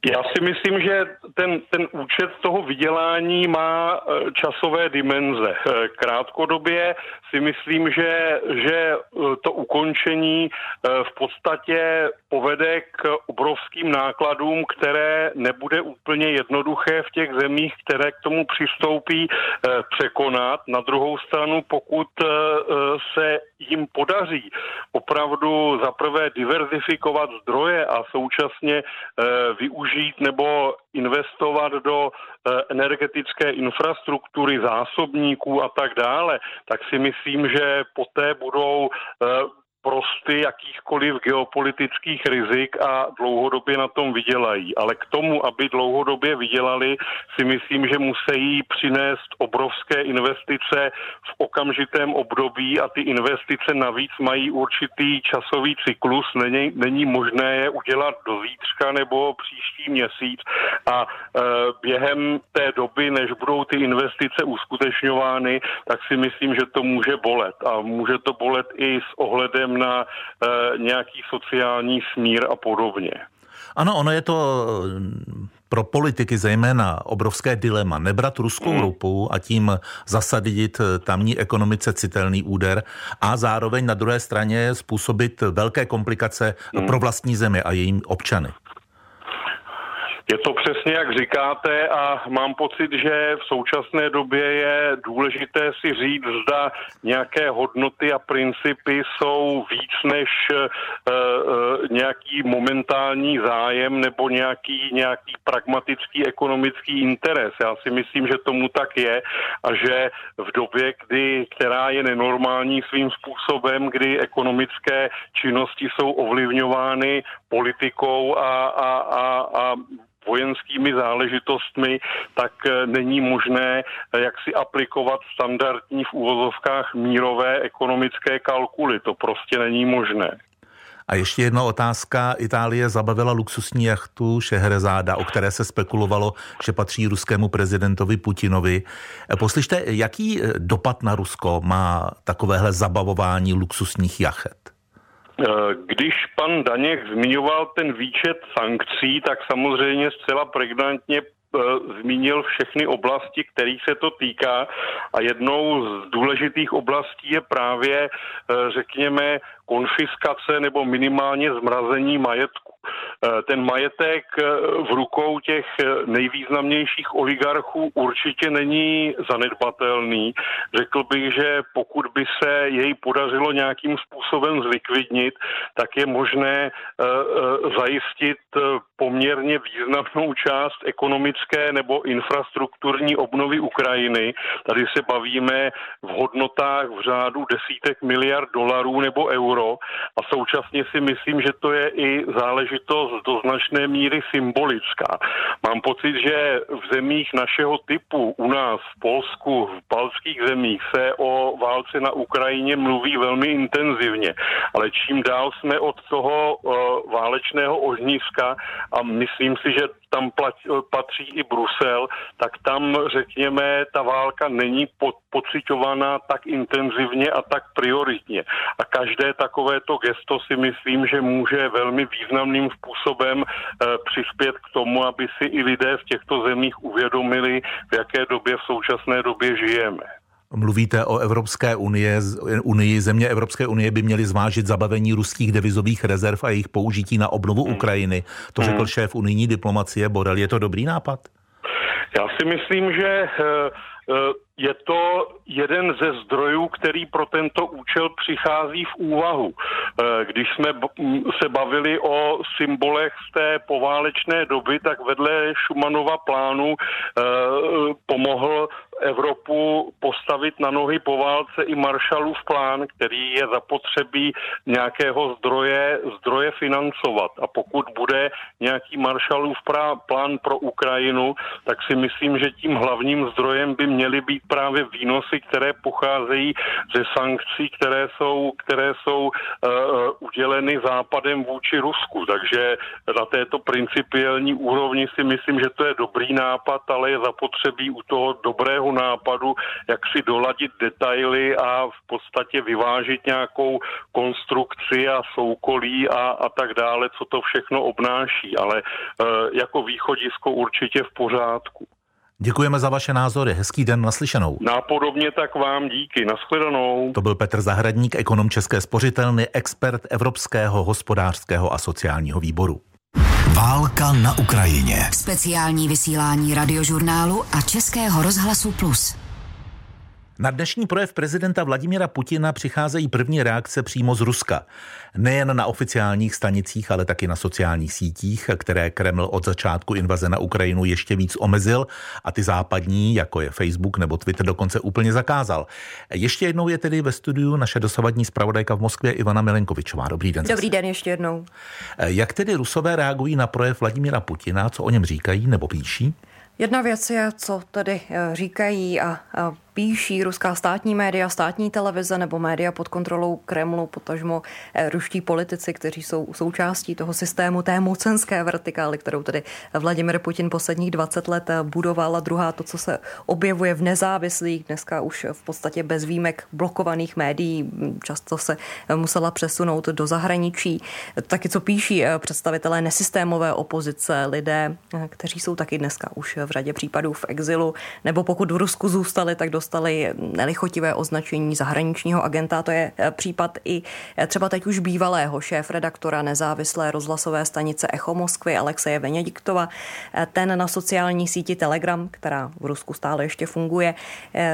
Já si myslím, že ten, ten účet toho vydělání má e, časové dimenze. E, krátkodobě si myslím, že, že e, to ukončení v podstatě povede k obrovským nákladům, které nebude úplně jednoduché v těch zemích, které k tomu přistoupí překonat. Na druhou stranu, pokud se jim podaří opravdu zaprvé diverzifikovat zdroje a současně využít využít nebo investovat do eh, energetické infrastruktury, zásobníků a tak dále, tak si myslím, že poté budou eh, prosty jakýchkoliv geopolitických rizik a dlouhodobě na tom vydělají. Ale k tomu, aby dlouhodobě vydělali, si myslím, že musí přinést obrovské investice v okamžitém období a ty investice navíc mají určitý časový cyklus. Není, není možné je udělat do zítřka nebo příští měsíc a e, během té doby, než budou ty investice uskutečňovány, tak si myslím, že to může bolet. A může to bolet i s ohledem ohledem na e, nějaký sociální smír a podobně. Ano, ono je to eh, pro politiky zejména obrovské dilema. Nebrat ruskou hmm. ropu a tím zasadit eh, tamní ekonomice citelný úder a zároveň na druhé straně způsobit velké komplikace hmm. pro vlastní zemi a jejím občany. Je to přesně jak říkáte a mám pocit, že v současné době je důležité si říct, zda nějaké hodnoty a principy jsou víc než uh, uh, nějaký momentální zájem nebo nějaký, nějaký pragmatický ekonomický interes. Já si myslím, že tomu tak je a že v době, kdy, která je nenormální svým způsobem, kdy ekonomické činnosti jsou ovlivňovány politikou a, a, a, a vojenskými záležitostmi, tak eh, není možné eh, jak si aplikovat standardní v úvozovkách mírové ekonomické kalkuly. To prostě není možné. A ještě jedna otázka. Itálie zabavila luxusní jachtu Šehrezáda, o které se spekulovalo, že patří ruskému prezidentovi Putinovi. Eh, poslyšte, jaký dopad na Rusko má takovéhle zabavování luxusních jachet? Eh, když pan Daněk zmiňoval ten výčet sankcí, tak samozřejmě zcela pregnantně eh, zmínil všechny oblasti, kterých se to týká. A jednou z důležitých oblastí je právě, eh, řekněme, konfiskace nebo minimálně zmrazení majetku. Eh, ten majetek eh, v rukou těch eh, nejvýznamnějších oligarchů určitě není zanedbatelný. Řekl bych, že pokud by se jej podařilo nějakým způsobem zlikvidnit, tak je možné zajistit poměrně významnou část ekonomické nebo infrastrukturní obnovy Ukrajiny. Tady se bavíme v hodnotách v řádu desítek miliard dolarů nebo euro a současně si myslím, že to je i záležitost do značné míry symbolická. Mám pocit, že v zemích našeho typu, u nás v Polsku, v balských zemích, se o válce na Ukrajině mluví velmi intenzivně. Ale čím dál jsme od toho uh, válečného ohniska a myslím si, že tam patří i Brusel, tak tam, řekněme, ta válka není po, pocitovaná tak intenzivně a tak prioritně. A každé takovéto gesto si myslím, že může velmi významným způsobem e, přispět k tomu, aby si i lidé v těchto zemích uvědomili, v jaké době v současné době žijeme. Mluvíte o Evropské unie, unii, země Evropské unie by měly zvážit zabavení ruských devizových rezerv a jejich použití na obnovu hmm. Ukrajiny. To řekl hmm. šéf unijní diplomacie Borel. Je to dobrý nápad? Já si myslím, že eh, eh, je to jeden ze zdrojů, který pro tento účel přichází v úvahu. Eh, když jsme se bavili o symbolech z té poválečné doby, tak vedle Šumanova plánu pomohl Evropu postavit na nohy po válce i Marshallův plán, který je zapotřebí nějakého zdroje, zdroje financovat. A pokud bude nějaký Marshallův plán pro Ukrajinu, tak si myslím, že tím hlavním zdrojem by měly být právě výnosy, které pocházejí ze sankcí, které jsou, které jsou uh, uděleny západem vůči Rusku. Takže na této principiální úrovni si myslím, že to je dobrý nápad, ale je zapotřebí u toho dobrého nápadu, jak si doladit detaily a v podstatě vyvážit nějakou konstrukci a soukolí a, a tak dále, co to všechno obnáší. Ale e, jako východisko určitě v pořádku. Děkujeme za vaše názory. Hezký den naslyšenou. Nápodobně tak vám díky. Naschledanou. To byl Petr Zahradník, ekonom České spořitelny, expert Evropského hospodářského a sociálního výboru. Válka na Ukrajině. Speciální vysílání radiožurnálu a Českého rozhlasu Plus. Na dnešní projev prezidenta Vladimira Putina přicházejí první reakce přímo z Ruska. Nejen na oficiálních stanicích, ale taky na sociálních sítích, které Kreml od začátku invaze na Ukrajinu ještě víc omezil a ty západní, jako je Facebook nebo Twitter, dokonce úplně zakázal. Ještě jednou je tedy ve studiu naše dosavadní zpravodajka v Moskvě Ivana Milenkovičová. Dobrý den. Dobrý den ještě jednou. Jak tedy Rusové reagují na projev Vladimira Putina, co o něm říkají nebo píší? Jedna věc je, co tady eh, říkají a, a píší ruská státní média, státní televize nebo média pod kontrolou Kremlu, potažmo eh, ruští politici, kteří jsou součástí toho systému té mocenské vertikály, kterou tedy Vladimir Putin posledních 20 let eh, budoval a druhá to, co se objevuje v nezávislých, dneska už v podstatě bez výjimek blokovaných médií, často se musela přesunout do zahraničí. Taky co píší představitelé nesystémové opozice, lidé, kteří jsou taky dneska už v řadě případů v exilu, nebo pokud v Rusku zůstali, tak dostali nelichotivé označení zahraničního agenta. To je eh, případ i eh, třeba teď už bývalého šéf-redaktora nezávislé rozhlasové stanice Echo Moskvy Alexeje Venediktova. Eh, ten na sociální síti Telegram, která v Rusku stále ještě funguje,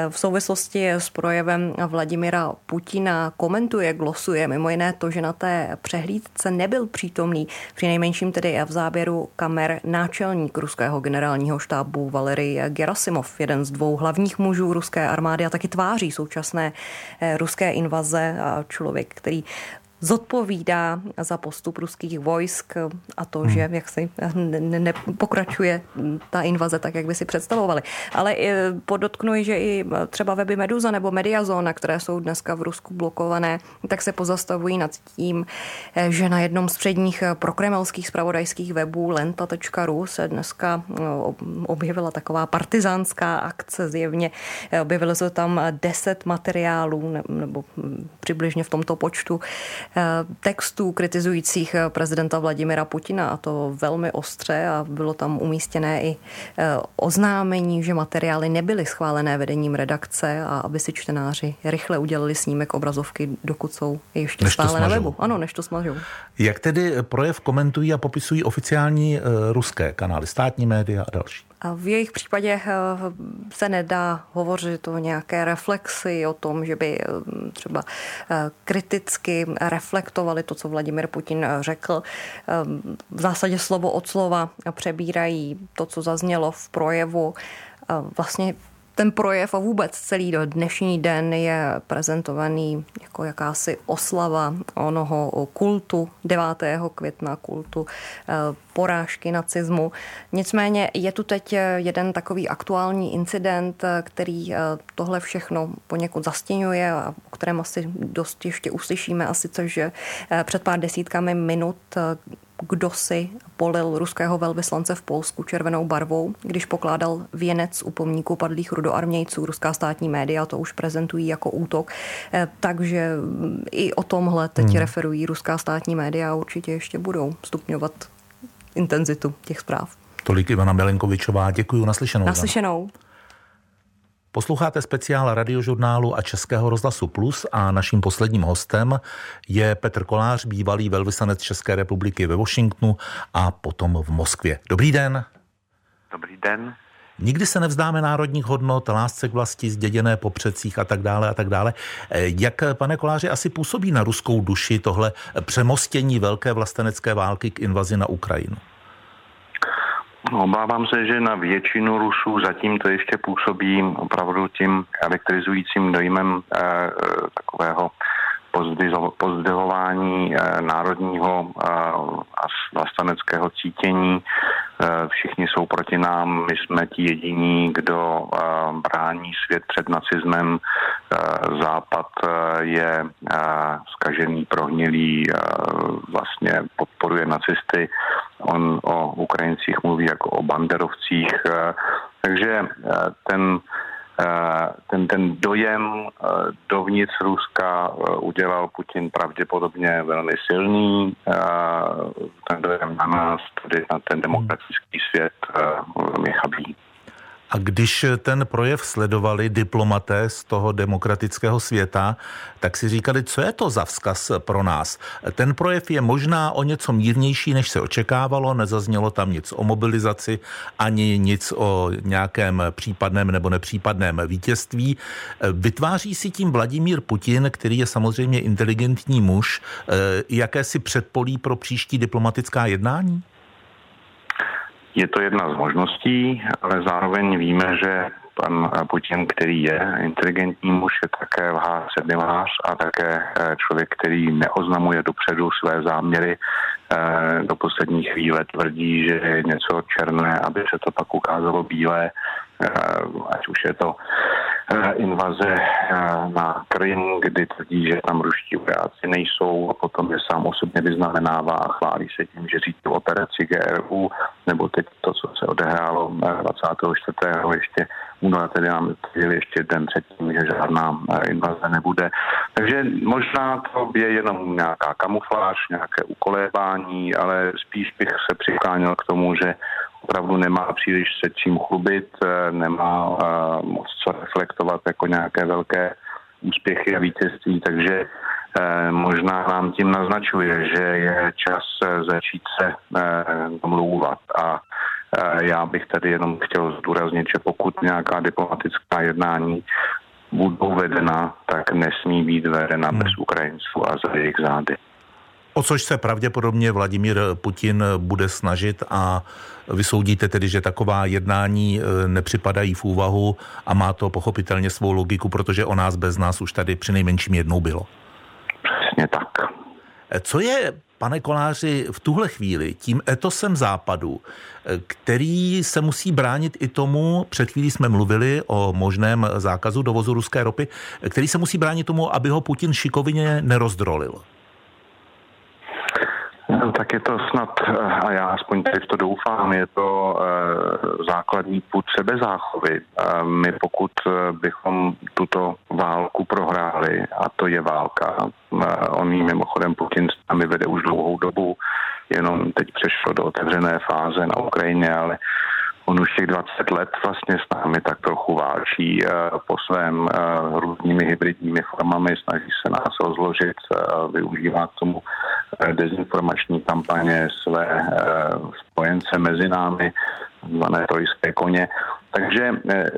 v souvislosti s projevem Vladimira Putina komentuje, glosuje mimo jiné to, že na té přehlídce nebyl přítomný, při nejmenším tedy v záběru kamer náčelník ruského generálního štábu štábu Valery Gerasimov, jeden z dvou hlavních mužů ruské armády a taky tváří současné eh, ruské invaze a člověk, který zodpovídá za postup ruských vojsk a to, hmm. že jak si nepokračuje ne, ne ta invaze tak, jak by si představovali. Ale podotknuji, že i třeba weby Meduza nebo Mediazona, které jsou dneska v Rusku blokované, tak se pozastavují nad tím, že na jednom z předních prokremelských spravodajských webů lenta.ru se dneska objevila taková partizánská akce zjevně. Objevilo se tam deset materiálů nebo přibližně v tomto počtu Eh, textů kritizujících eh, prezidenta Vladimira Putina a to velmi ostře a bylo tam umístěné i eh, oznámení, že materiály nebyly schválené vedením redakce a aby si čtenáři rychle udělali snímek obrazovky, dokud jsou ještě než stále na webu. Ano, než to smažou. Jak tedy projev komentují a popisují oficiální ruské kanály, státní média a další? A v jejich případě eh, se nedá hovořit o nějaké reflexi, o tom, že by eh, třeba eh, kriticky reflektovali to, co Vladimir Putin řekl. V zásadě slovo od slova přebírají to, co zaznělo v projevu. Vlastně ten projev a vůbec celý do dnešní den je prezentovaný jako jakási oslava onoho kultu 9. května, kultu eh, porážky nacismu. Nicméně je tu teď jeden takový aktuální incident, který eh, tohle všechno poněkud zastěňuje a o kterém asi dost ještě uslyšíme, a sice, že eh, před pár desítkami minut kdo si polil ruského velvyslance v Polsku červenou barvou, když pokládal věnec u pomníku padlých rudoarmějců. Ruská státní média to už prezentují jako útok. Eh, takže i o tomhle teď hmm. referují ruská státní média a určitě ještě budou stupňovat intenzitu těch zpráv. Tolik Ivana Milenkovičová, děkuji, naslyšenou. Naslyšenou. Posloucháte speciál radiožurnálu a Českého rozhlasu Plus a naším posledním hostem je Petr Kolář, bývalý velvyslanec České republiky ve Washingtonu a potom v Moskvě. Dobrý den. Dobrý den. Nikdy se nevzdáme národních hodnot, lásce k vlasti, zděděné po předcích a tak dále a tak dále. Jak, pane Koláři, asi působí na ruskou duši tohle přemostění velké vlastenecké války k invazi na Ukrajinu? No, obávám se, že na většinu Rusů zatím to ještě působí opravdu tím elektrizujícím dojmem eh, eh takového pozdvihování eh, národního eh, a vlasteneckého cítění. Eh, všichni jsou proti nám, my jsme ti jediní, kdo brání svět před nacismem. Západ je skažený, prohnilý, vlastně podporuje nacisty. On o Ukrajincích mluví jako o banderovcích. Takže ten ten, ten dojem dovnitř Ruska udělal Putin pravděpodobně velmi silný. Ten dojem na nás, tedy na ten demokratický svět, velmi chabý. A když ten projev sledovali diplomaté z toho demokratického světa, tak si říkali, co je to za vzkaz pro nás. Ten projev je možná o něco mírnější, než se očekávalo, nezaznělo tam nic o mobilizaci, ani nic o nějakém případném nebo nepřípadném vítězství. Vytváří si tím Vladimír Putin, který je samozřejmě inteligentní muž, eh, jakési předpolí pro příští diplomatická jednání? Je to jedna z možností, ale zároveň víme, že pan Putin, který je inteligentní muž, je také lhář, a také eh, člověk, který neoznamuje dopředu své záměry. Eh, do poslední chvíle tvrdí, že je něco černé, aby se to pak ukázalo bílé, eh, ať už je to invaze na Krym, kdy tvrdí, že tam ruští vojáci nejsou a potom je sám osobně vyznamenává a chválí se tím, že řídí operaci GRU, nebo teď to, co se odehrálo 24. ještě února, tedy nám tvrdili ještě den předtím, že žádná invaze nebude. Takže možná to je jenom nějaká kamufláž, nějaké ukolébání, ale spíš bych se přikláněl k tomu, že opravdu nemá příliš se čím chlubit, eh, nemá uh, moc co reflektovat jako nějaké velké úspěchy a vítězství, takže uh, možná nám tím naznačuje, že je čas začít se domlouvat a já bych tady jenom chtěl zdůraznit, že pokud nějaká diplomatická jednání budou vedena, tak nesmí být vedena hmm. bez Ukrajinců a za jejich zády. O což se pravděpodobně Vladimír Putin bude snažit a vysoudíte tedy, že taková jednání e, nepřipadají v úvahu a má to pochopitelně svou logiku, protože o nás bez nás už tady při nejmenším jednou bylo. Přesně tak. E, co je, pane Koláři, v tuhle chvíli tím etosem západu, e, který se musí bránit i tomu, před chvílí jsme mluvili o možném zákazu dovozu ruské ropy, který se musí bránit tomu, aby ho Putin šikovně nerozdrolil? Tak je to snad, eh, a já aspoň v to doufám, je to eh, základní půd sebezáchovy. Eh, my pokud bychom tuto válku prohráli, a to je válka, on jí mimochodem Putin s námi vede už dlouhou dobu, jenom teď přešlo do otevřené fáze na Ukrajině, ale On už těch 20 let vlastně s námi tak trochu válčí po svém různými hybridními formami, snaží se nás rozložit, využívá k tomu dezinformační kampaně, své eh, spojence mezi námi, zvané trojské koně. Takže eh,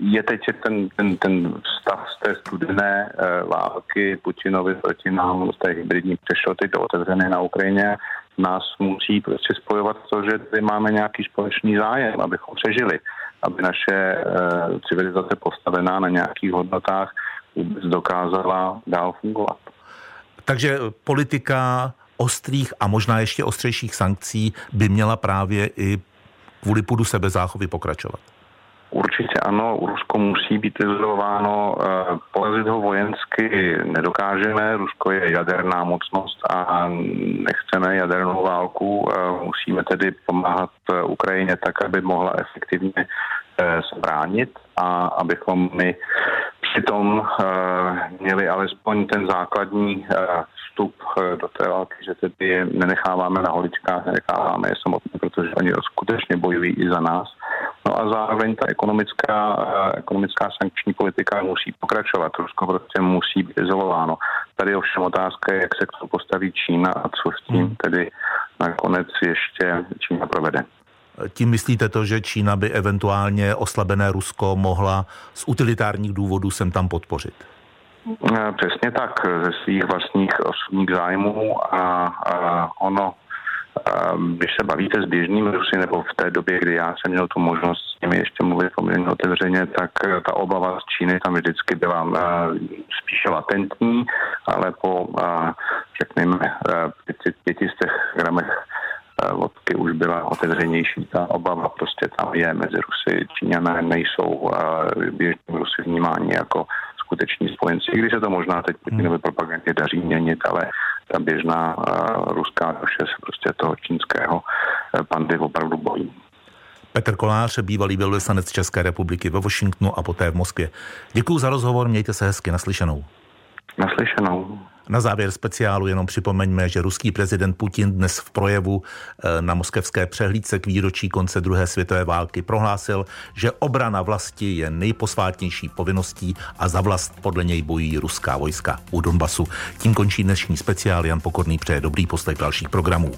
je teď ten, ten, ten stav z té studené eh, války Putinovi proti nám, z té hybridní přešlo teď do otevřené na Ukrajině, nás musí prostě spojovat to, že tady máme nějaký společný zájem, abychom přežili, aby naše civilizace postavená na nějakých hodnotách vůbec dokázala dál fungovat. Takže politika ostrých a možná ještě ostřejších sankcí by měla právě i kvůli půdu sebezáchovy pokračovat. Určitě ano, Rusko musí být izolováno, eh, porazit ho vojensky nedokážeme, Rusko je jaderná mocnost a nechceme jadernou válku, eh, musíme tedy pomáhat eh, Ukrajině tak, aby mohla efektivně se bránit a abychom my přitom měli alespoň ten základní vstup do té války, že tedy je nenecháváme na holičkách, nenecháváme je samotné, protože oni skutečně bojují i za nás No a zároveň ta ekonomická, eh, ekonomická sankční politika musí pokračovat. Rusko prostě musí být izolováno. Tady ovšem otázka je, jak se k tomu postaví Čína a co s tím hmm. tedy nakonec ještě Čína provede. Tím myslíte to, že Čína by eventuálně oslabené Rusko mohla z utilitárních důvodů sem tam podpořit? Přesně tak, ze svých vlastních osobních zájmů a, a ono když se bavíte s běžnými Rusy, nebo v té době, kdy já jsem měl tu možnost s nimi ještě mluvit poměrně otevřeně, tak ta obava z Číny tam vždycky byla spíše latentní, ale po, řekněme, 500 gramech vodky už byla otevřenější. Ta obava prostě tam je mezi Rusy. Číňané nejsou běžní Rusy vnímáni jako skuteční spojenci, i když se to možná teď Putinovi propagandě daří měnit, ale ta běžná uh, ruská duše se prostě toho čínského uh, pandy opravdu bojí. Petr Kolář, bývalý velvyslanec České republiky ve Washingtonu a poté v Moskvě. Děkuji za rozhovor, mějte se hezky, naslyšenou. Naslyšenou. Na závěr speciálu jenom připomeňme, že ruský prezident Putin dnes v projevu eh, na moskevské přehlídce k výročí konce druhé světové války prohlásil, že obrana vlasti je nejposvátnější povinností a za vlast podle něj bojí ruská vojska u Donbasu. Tím končí dnešní speciál. Jan Pokorný přeje dobrý poslech dalších programů.